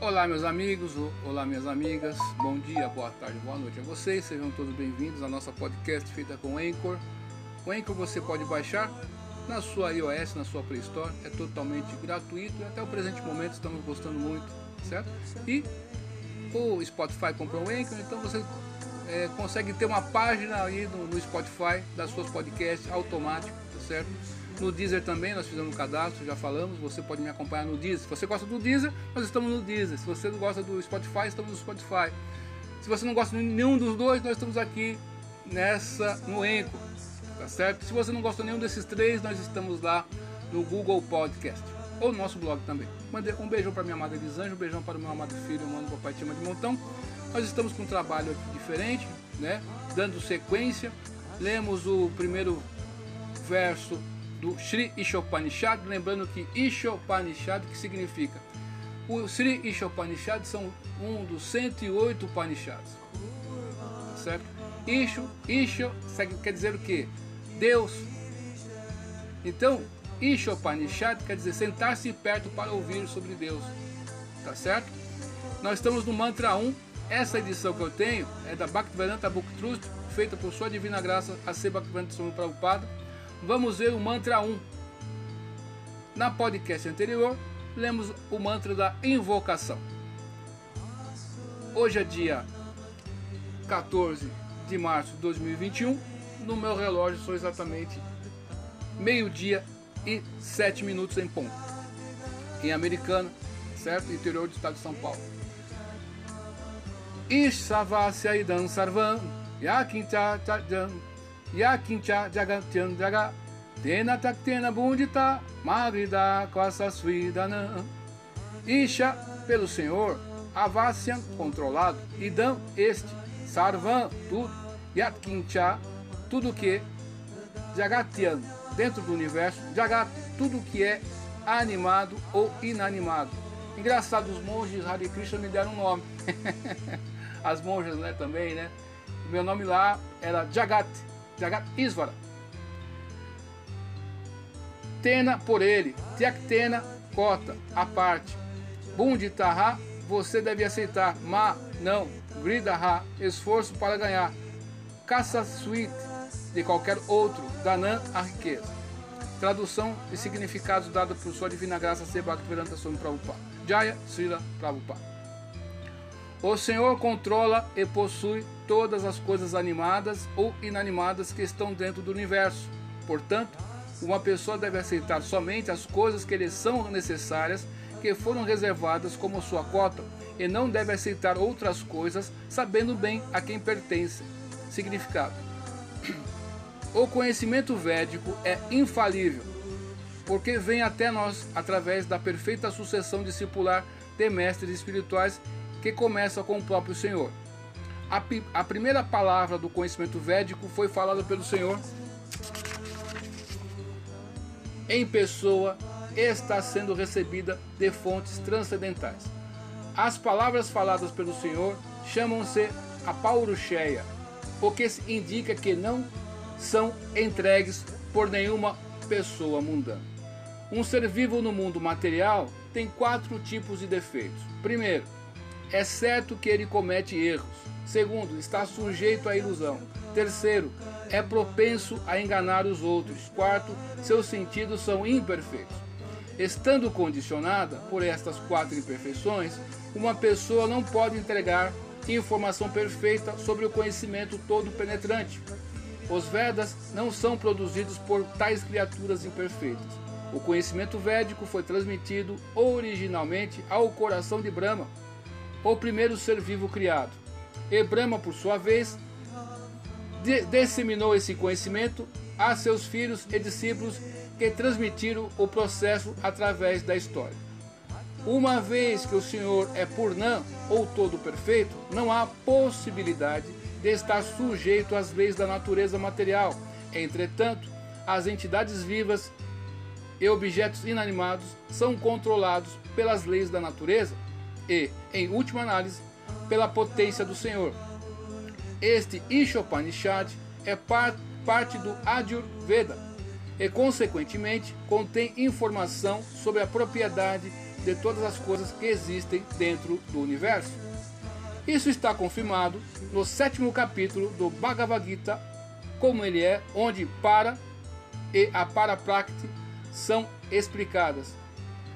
Olá, meus amigos, olá, minhas amigas, bom dia, boa tarde, boa noite a vocês, sejam todos bem-vindos à nossa podcast feita com Anchor. O Anchor você pode baixar na sua iOS, na sua Play Store, é totalmente gratuito e até o presente momento estamos gostando muito, certo? E o Spotify comprou o Anchor, então você é, consegue ter uma página aí no, no Spotify das suas podcasts automático, tá certo? No Deezer também nós fizemos um cadastro, já falamos. Você pode me acompanhar no Deezer. Se você gosta do Deezer, nós estamos no Deezer. Se você não gosta do Spotify, estamos no Spotify. Se você não gosta de nenhum dos dois, nós estamos aqui nessa no Enco, tá certo? Se você não gosta de nenhum desses três, nós estamos lá no Google Podcast ou no nosso blog também. Mandei um beijão para minha amada Elisângela, um beijão para o meu amado filho, mano papai Tima de Montão. Nós estamos com um trabalho aqui diferente, né? Dando sequência. Lemos o primeiro verso do Sri Ishopanishad, lembrando que Ishopanishad que significa o Sri Ishopanishad são um dos 108 Upanishads. Certo? Isho, Isho quer dizer o que? Deus. Então, Ishopanishad quer dizer sentar-se perto para ouvir sobre Deus. Tá certo? Nós estamos no mantra 1. Essa edição que eu tenho é da Bhaktivedanta Book Trust, feita por sua divina graça a ser Bhaktivedanta Swami Prabhupada vamos ver o mantra 1. Na podcast anterior, lemos o mantra da invocação. Hoje é dia 14 de março de 2021. No meu relógio são exatamente meio-dia e 7 minutos em ponto. Em Americana, certo? Interior do estado de São Paulo. Ishavasya idam sarvam yakincha jagatyan jaga tena taktena bundita magrida kvasasvidana Isha pelo Senhor Avasyam controlado. Idam este Sarvam tudo. Yatkincha tudo que Jagatyan dentro do universo Jagat tudo que é animado ou inanimado. Engraçado os monges Hare Krishna me deram um nome. As monjas né também né? Meu nome lá era Jagat Jagat Isvara. Tena por ele, Tyaktena, cota, a parte. Bunditaha, você deve aceitar. Ma, não. Gridaha, esforço para ganhar. Caça suite, de qualquer outro. Danan, a riqueza. Tradução e significados dados por sua divina graça Sebhaktivedanta Swami Prabhupada. Jaya Srila Prabhupada. O Senhor controla e possui todas as coisas animadas ou inanimadas que estão dentro do universo. Portanto, uma pessoa deve aceitar somente as coisas que lhe são necessárias, que foram reservadas como sua cota, e não deve aceitar outras coisas, sabendo bem a quem pertencem. Significado: O conhecimento védico é infalível, porque vem até nós através da perfeita sucessão discipular de mestres espirituais que começa com o próprio Senhor. A, a primeira palavra do conhecimento védico foi falada pelo Senhor em pessoa está sendo recebida de fontes transcendentais. As palavras faladas pelo Senhor chamam-se a paurucheia, o que indica que não são entregues por nenhuma pessoa mundana. Um ser vivo no mundo material tem quatro tipos de defeitos. Primeiro, é certo que ele comete erros. Segundo, está sujeito à ilusão. Terceiro, é propenso a enganar os outros. Quarto, seus sentidos são imperfeitos. Estando condicionada por estas quatro imperfeições, uma pessoa não pode entregar informação perfeita sobre o conhecimento todo penetrante. Os Vedas não são produzidos por tais criaturas imperfeitas. O conhecimento védico foi transmitido originalmente ao coração de Brahma o primeiro ser vivo criado. E Brahma, por sua vez, disseminou esse conhecimento a seus filhos e discípulos que transmitiram o processo através da história. Uma vez que o Senhor é Purnam, ou todo perfeito, não há possibilidade de estar sujeito às leis da natureza material. Entretanto, as entidades vivas e objetos inanimados são controlados pelas leis da natureza e, em última análise, pela potência do Senhor. Este Ishopanishad é parte do Ayurveda e, consequentemente, contém informação sobre a propriedade de todas as coisas que existem dentro do universo. Isso está confirmado no sétimo capítulo do Bhagavad Gita, como ele é, onde para e a Paraprакti são explicadas.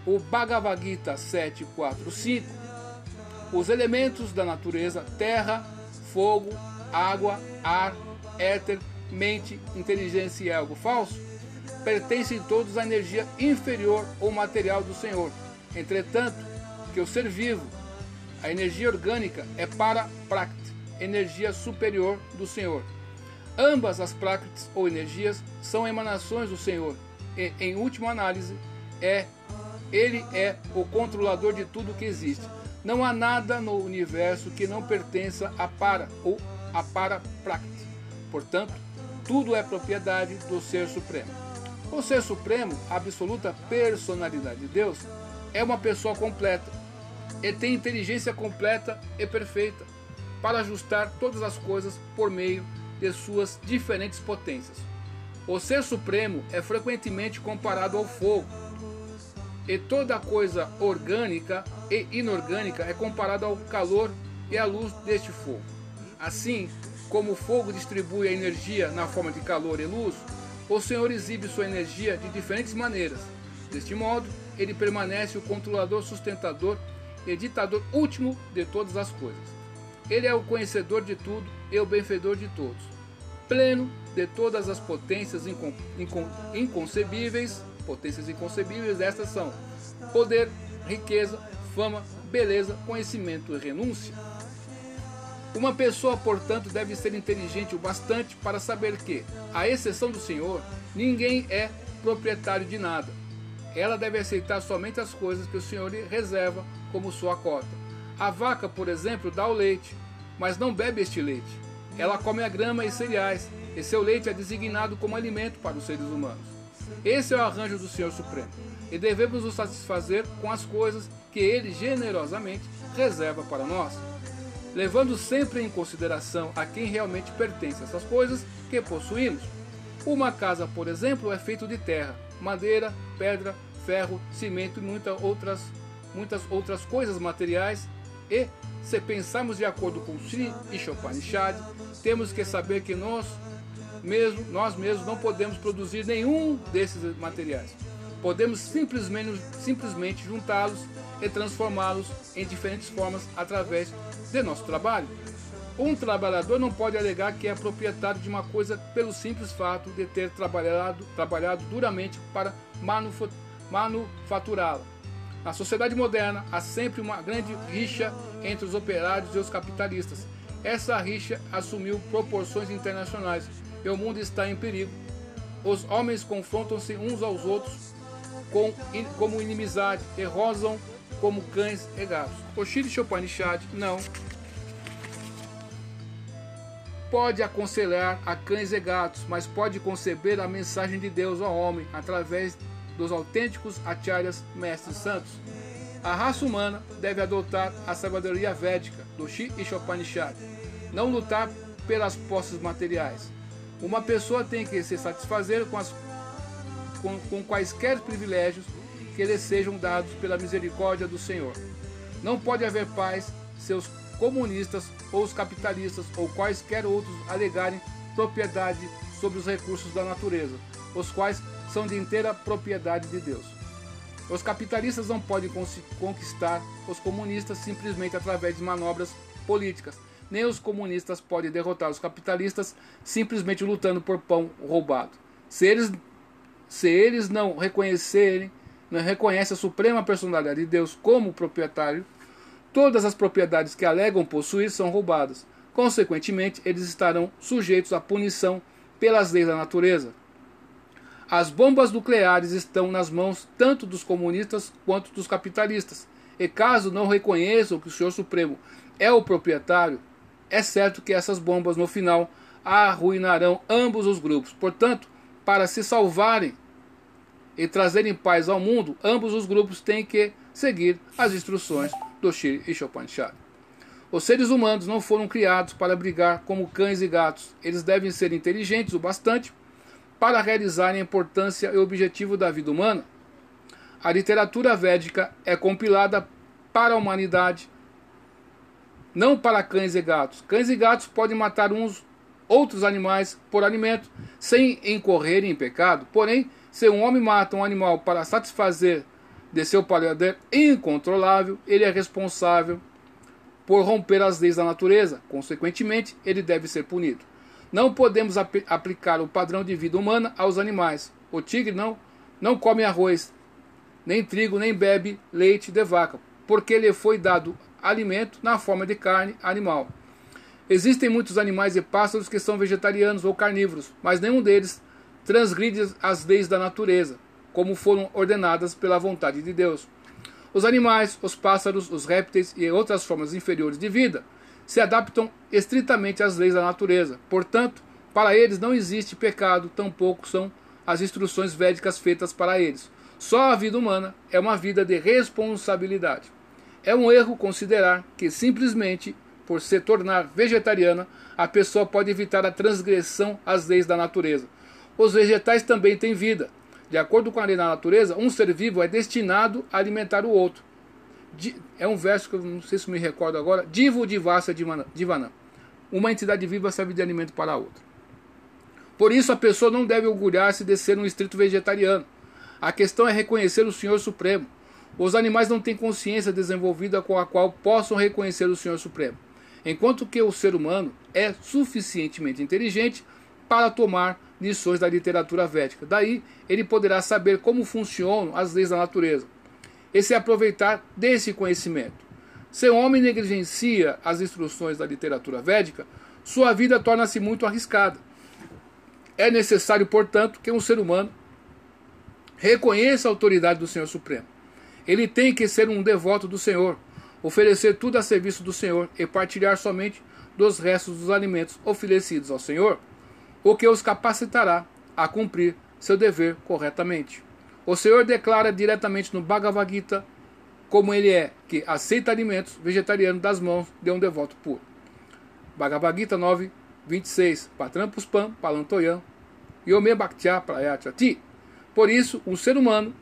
O Bhagavad Gita 745, os elementos da natureza, terra, fogo, água, ar, éter, mente, inteligência e algo falso, pertencem todos à energia inferior ou material do Senhor. Entretanto, que o ser vivo, a energia orgânica, é para Prakti, energia superior do Senhor. Ambas as Praktis ou energias são emanações do Senhor e, em última análise, é ele é o controlador de tudo que existe. Não há nada no universo que não pertença a para ou a para Prakti. Portanto, tudo é propriedade do Ser Supremo. O Ser Supremo, a absoluta personalidade de Deus, é uma pessoa completa e tem inteligência completa e perfeita para ajustar todas as coisas por meio de suas diferentes potências. O Ser Supremo é frequentemente comparado ao fogo, e toda coisa orgânica e inorgânica é comparada ao calor e à luz deste fogo. Assim como o fogo distribui a energia na forma de calor e luz, o Senhor exibe sua energia de diferentes maneiras. Deste modo, ele permanece o controlador sustentador e ditador último de todas as coisas. Ele é o conhecedor de tudo e o benfeitor de todos, pleno de todas as potências incon incon inconcebíveis. Potências inconcebíveis, estas são poder, riqueza, fama, beleza, conhecimento e renúncia. Uma pessoa, portanto, deve ser inteligente o bastante para saber que, à exceção do Senhor, ninguém é proprietário de nada. Ela deve aceitar somente as coisas que o Senhor lhe reserva como sua cota. A vaca, por exemplo, dá o leite, mas não bebe este leite. Ela come a grama e cereais, e seu leite é designado como alimento para os seres humanos. Esse é o arranjo do Senhor Supremo, e devemos nos satisfazer com as coisas que Ele generosamente reserva para nós, levando sempre em consideração a quem realmente pertence essas coisas que possuímos. Uma casa, por exemplo, é feita de terra, madeira, pedra, ferro, cimento e muitas outras, muitas outras coisas materiais. E, se pensarmos de acordo com Sri Ishopanishad, temos que saber que nós mesmo, nós mesmos não podemos produzir nenhum desses materiais. Podemos simplesmente, simplesmente juntá-los e transformá-los em diferentes formas através de nosso trabalho. Um trabalhador não pode alegar que é proprietário de uma coisa pelo simples fato de ter trabalhado, trabalhado duramente para manufaturá-la. Na sociedade moderna, há sempre uma grande rixa entre os operários e os capitalistas. Essa rixa assumiu proporções internacionais e o mundo está em perigo. Os homens confrontam-se uns aos outros com, como inimizade e rosam como cães e gatos. O Shri Upanishad não pode aconselhar a cães e gatos, mas pode conceber a mensagem de Deus ao homem através dos autênticos acharyas mestres santos. A raça humana deve adotar a sabedoria védica do Shi Ishopanishad, não lutar pelas posses materiais. Uma pessoa tem que se satisfazer com, as, com, com quaisquer privilégios que lhe sejam dados pela misericórdia do Senhor. Não pode haver paz se os comunistas ou os capitalistas ou quaisquer outros alegarem propriedade sobre os recursos da natureza, os quais são de inteira propriedade de Deus. Os capitalistas não podem conquistar os comunistas simplesmente através de manobras políticas, nem os comunistas podem derrotar os capitalistas simplesmente lutando por pão roubado. Se eles, se eles não reconhecerem, não reconhecem a suprema personalidade de Deus como proprietário, todas as propriedades que alegam possuir são roubadas. Consequentemente, eles estarão sujeitos à punição pelas leis da natureza. As bombas nucleares estão nas mãos tanto dos comunistas quanto dos capitalistas. E caso não reconheçam que o Senhor Supremo é o proprietário, é certo que essas bombas no final arruinarão ambos os grupos. Portanto, para se salvarem e trazerem paz ao mundo, ambos os grupos têm que seguir as instruções do Shri Ishopanishad. Os seres humanos não foram criados para brigar como cães e gatos. Eles devem ser inteligentes o bastante para realizarem a importância e objetivo da vida humana. A literatura védica é compilada para a humanidade, não para cães e gatos. Cães e gatos podem matar uns outros animais por alimento, sem incorrerem em pecado. Porém, se um homem mata um animal para satisfazer de seu paladar incontrolável, ele é responsável por romper as leis da natureza. Consequentemente, ele deve ser punido. Não podemos ap aplicar o padrão de vida humana aos animais. O tigre não, não come arroz, nem trigo, nem bebe leite de vaca, porque lhe foi dado alimento na forma de carne animal. Existem muitos animais e pássaros que são vegetarianos ou carnívoros, mas nenhum deles transgride as leis da natureza, como foram ordenadas pela vontade de Deus. Os animais, os pássaros, os répteis e outras formas inferiores de vida se adaptam estritamente às leis da natureza. Portanto, para eles não existe pecado, tampouco são as instruções védicas feitas para eles. Só a vida humana é uma vida de responsabilidade. É um erro considerar que simplesmente por se tornar vegetariana, a pessoa pode evitar a transgressão às leis da natureza. Os vegetais também têm vida. De acordo com a lei da natureza, um ser vivo é destinado a alimentar o outro é um verso que eu não sei se me recordo agora, Divo Divasa Divana. Uma entidade viva serve de alimento para a outra. Por isso a pessoa não deve orgulhar-se de ser um estrito vegetariano. A questão é reconhecer o Senhor Supremo. Os animais não têm consciência desenvolvida com a qual possam reconhecer o Senhor Supremo, enquanto que o ser humano é suficientemente inteligente para tomar lições da literatura védica. Daí ele poderá saber como funcionam as leis da natureza e se aproveitar desse conhecimento. Se o homem negligencia as instruções da literatura védica, sua vida torna-se muito arriscada. É necessário, portanto, que um ser humano reconheça a autoridade do Senhor Supremo. Ele tem que ser um devoto do Senhor, oferecer tudo a serviço do Senhor e partilhar somente dos restos dos alimentos oferecidos ao Senhor, o que os capacitará a cumprir seu dever corretamente. O Senhor declara diretamente no Bhagavad Gita como ele é, que aceita alimentos vegetarianos das mãos de um devoto puro. Bhagavad Gita 9, 26. Patram Puspam, Palantoyam, Yome Bhaktya Prayachati. Por isso, um ser humano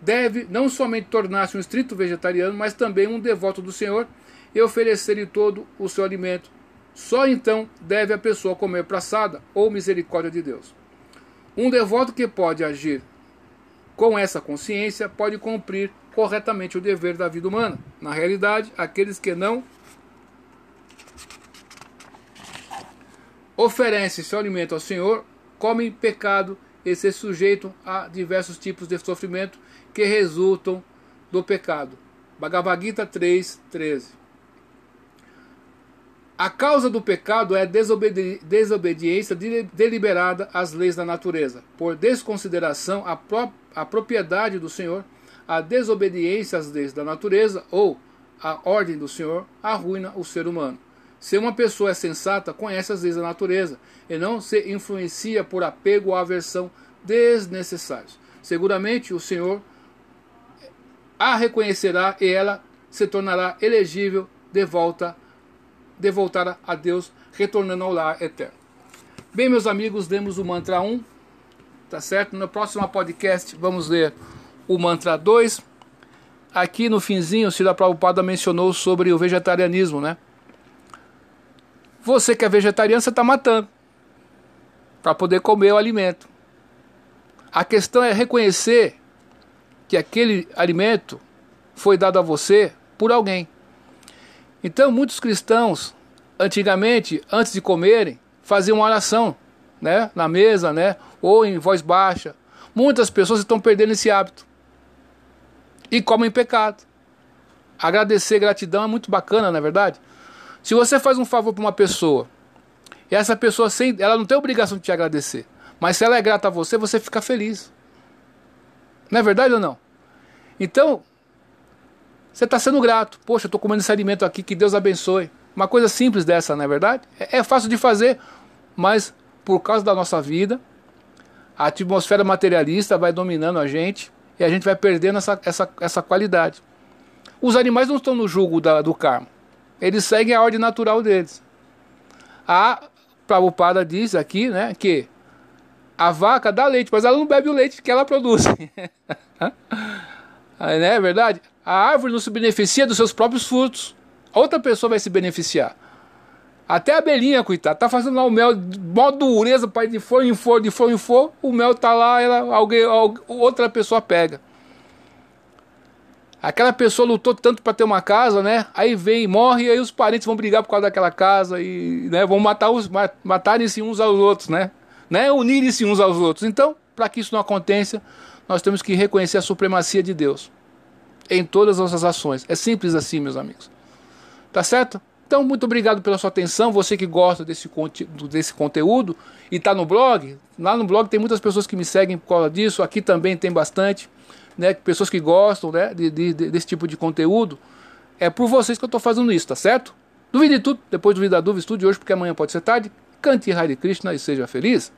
deve não somente tornar-se um estrito vegetariano, mas também um devoto do Senhor e oferecer-lhe todo o seu alimento. Só então deve a pessoa comer praçada ou misericórdia de Deus. Um devoto que pode agir com essa consciência, pode cumprir corretamente o dever da vida humana. Na realidade, aqueles que não oferecem seu alimento ao Senhor comem pecado e se sujeitam a diversos tipos de sofrimento que resultam do pecado. Bhagavad Gita 3, 13. A causa do pecado é a desobedi desobediência deliberada às leis da natureza, por desconsideração à, à propriedade do Senhor, a desobediência às leis da natureza ou a ordem do Senhor arruina o ser humano. Se uma pessoa é sensata, conhece as leis da natureza e não se influencia por apego ou aversão desnecessários. Seguramente o Senhor a reconhecerá e ela se tornará elegível de volta a de voltar a Deus, retornando ao lar eterno. Bem, meus amigos, lemos o mantra 1, tá certo? No próximo podcast vamos ler o mantra 2. Aqui no finzinho, Sila Prabhupada mencionou sobre o vegetarianismo, né? Você que é vegetariano, você está matando para poder comer o alimento. A questão é reconhecer que aquele alimento foi dado a você por alguém. Então, muitos cristãos, antigamente, antes de comerem, faziam uma oração, né, na mesa, né, ou em voz baixa. Muitas pessoas estão perdendo esse hábito e comem pecado. Agradecer, gratidão é muito bacana, na é verdade. Se você faz um favor para uma pessoa e essa pessoa sem, ela não tem obrigação de te agradecer, mas se ela é grata a você, você fica feliz. Não é verdade ou não? Então, você está sendo grato. Poxa, eu estou comendo esse alimento aqui, que Deus abençoe. Uma coisa simples dessa, não é verdade? É, é fácil de fazer, mas por causa da nossa vida, a atmosfera materialista vai dominando a gente e a gente vai perdendo essa, essa, essa qualidade. Os animais não estão no jugo da, do karma. Eles seguem a ordem natural deles. A Prabhupada diz aqui né, que A vaca dá leite, mas ela não bebe o leite que ela produz. Aí, né, é verdade? A árvore não se beneficia dos seus próprios frutos. Outra pessoa vai se beneficiar. Até a abelhinha, coitada, tá fazendo lá o mel, mó dureza, pai, de flor em flor, de flor em flor, o mel tá lá, ela, alguém, outra pessoa pega. Aquela pessoa lutou tanto para ter uma casa, né? Aí vem, morre, e aí os parentes vão brigar por causa daquela casa e né, vão matar matarem-se uns aos outros, né? né? Unirem-se uns aos outros. Então, para que isso não aconteça, nós temos que reconhecer a supremacia de Deus em todas as nossas ações. É simples assim, meus amigos. Tá certo? Então, muito obrigado pela sua atenção. Você que gosta desse, desse conteúdo e está no blog, lá no blog tem muitas pessoas que me seguem por causa disso. Aqui também tem bastante, né? Pessoas que gostam né? de, de, desse tipo de conteúdo. É por vocês que eu estou fazendo isso, tá certo? Duvide tudo, depois duvida da dúvida, estude hoje, porque amanhã pode ser tarde. Cante Hare Krishna e seja feliz.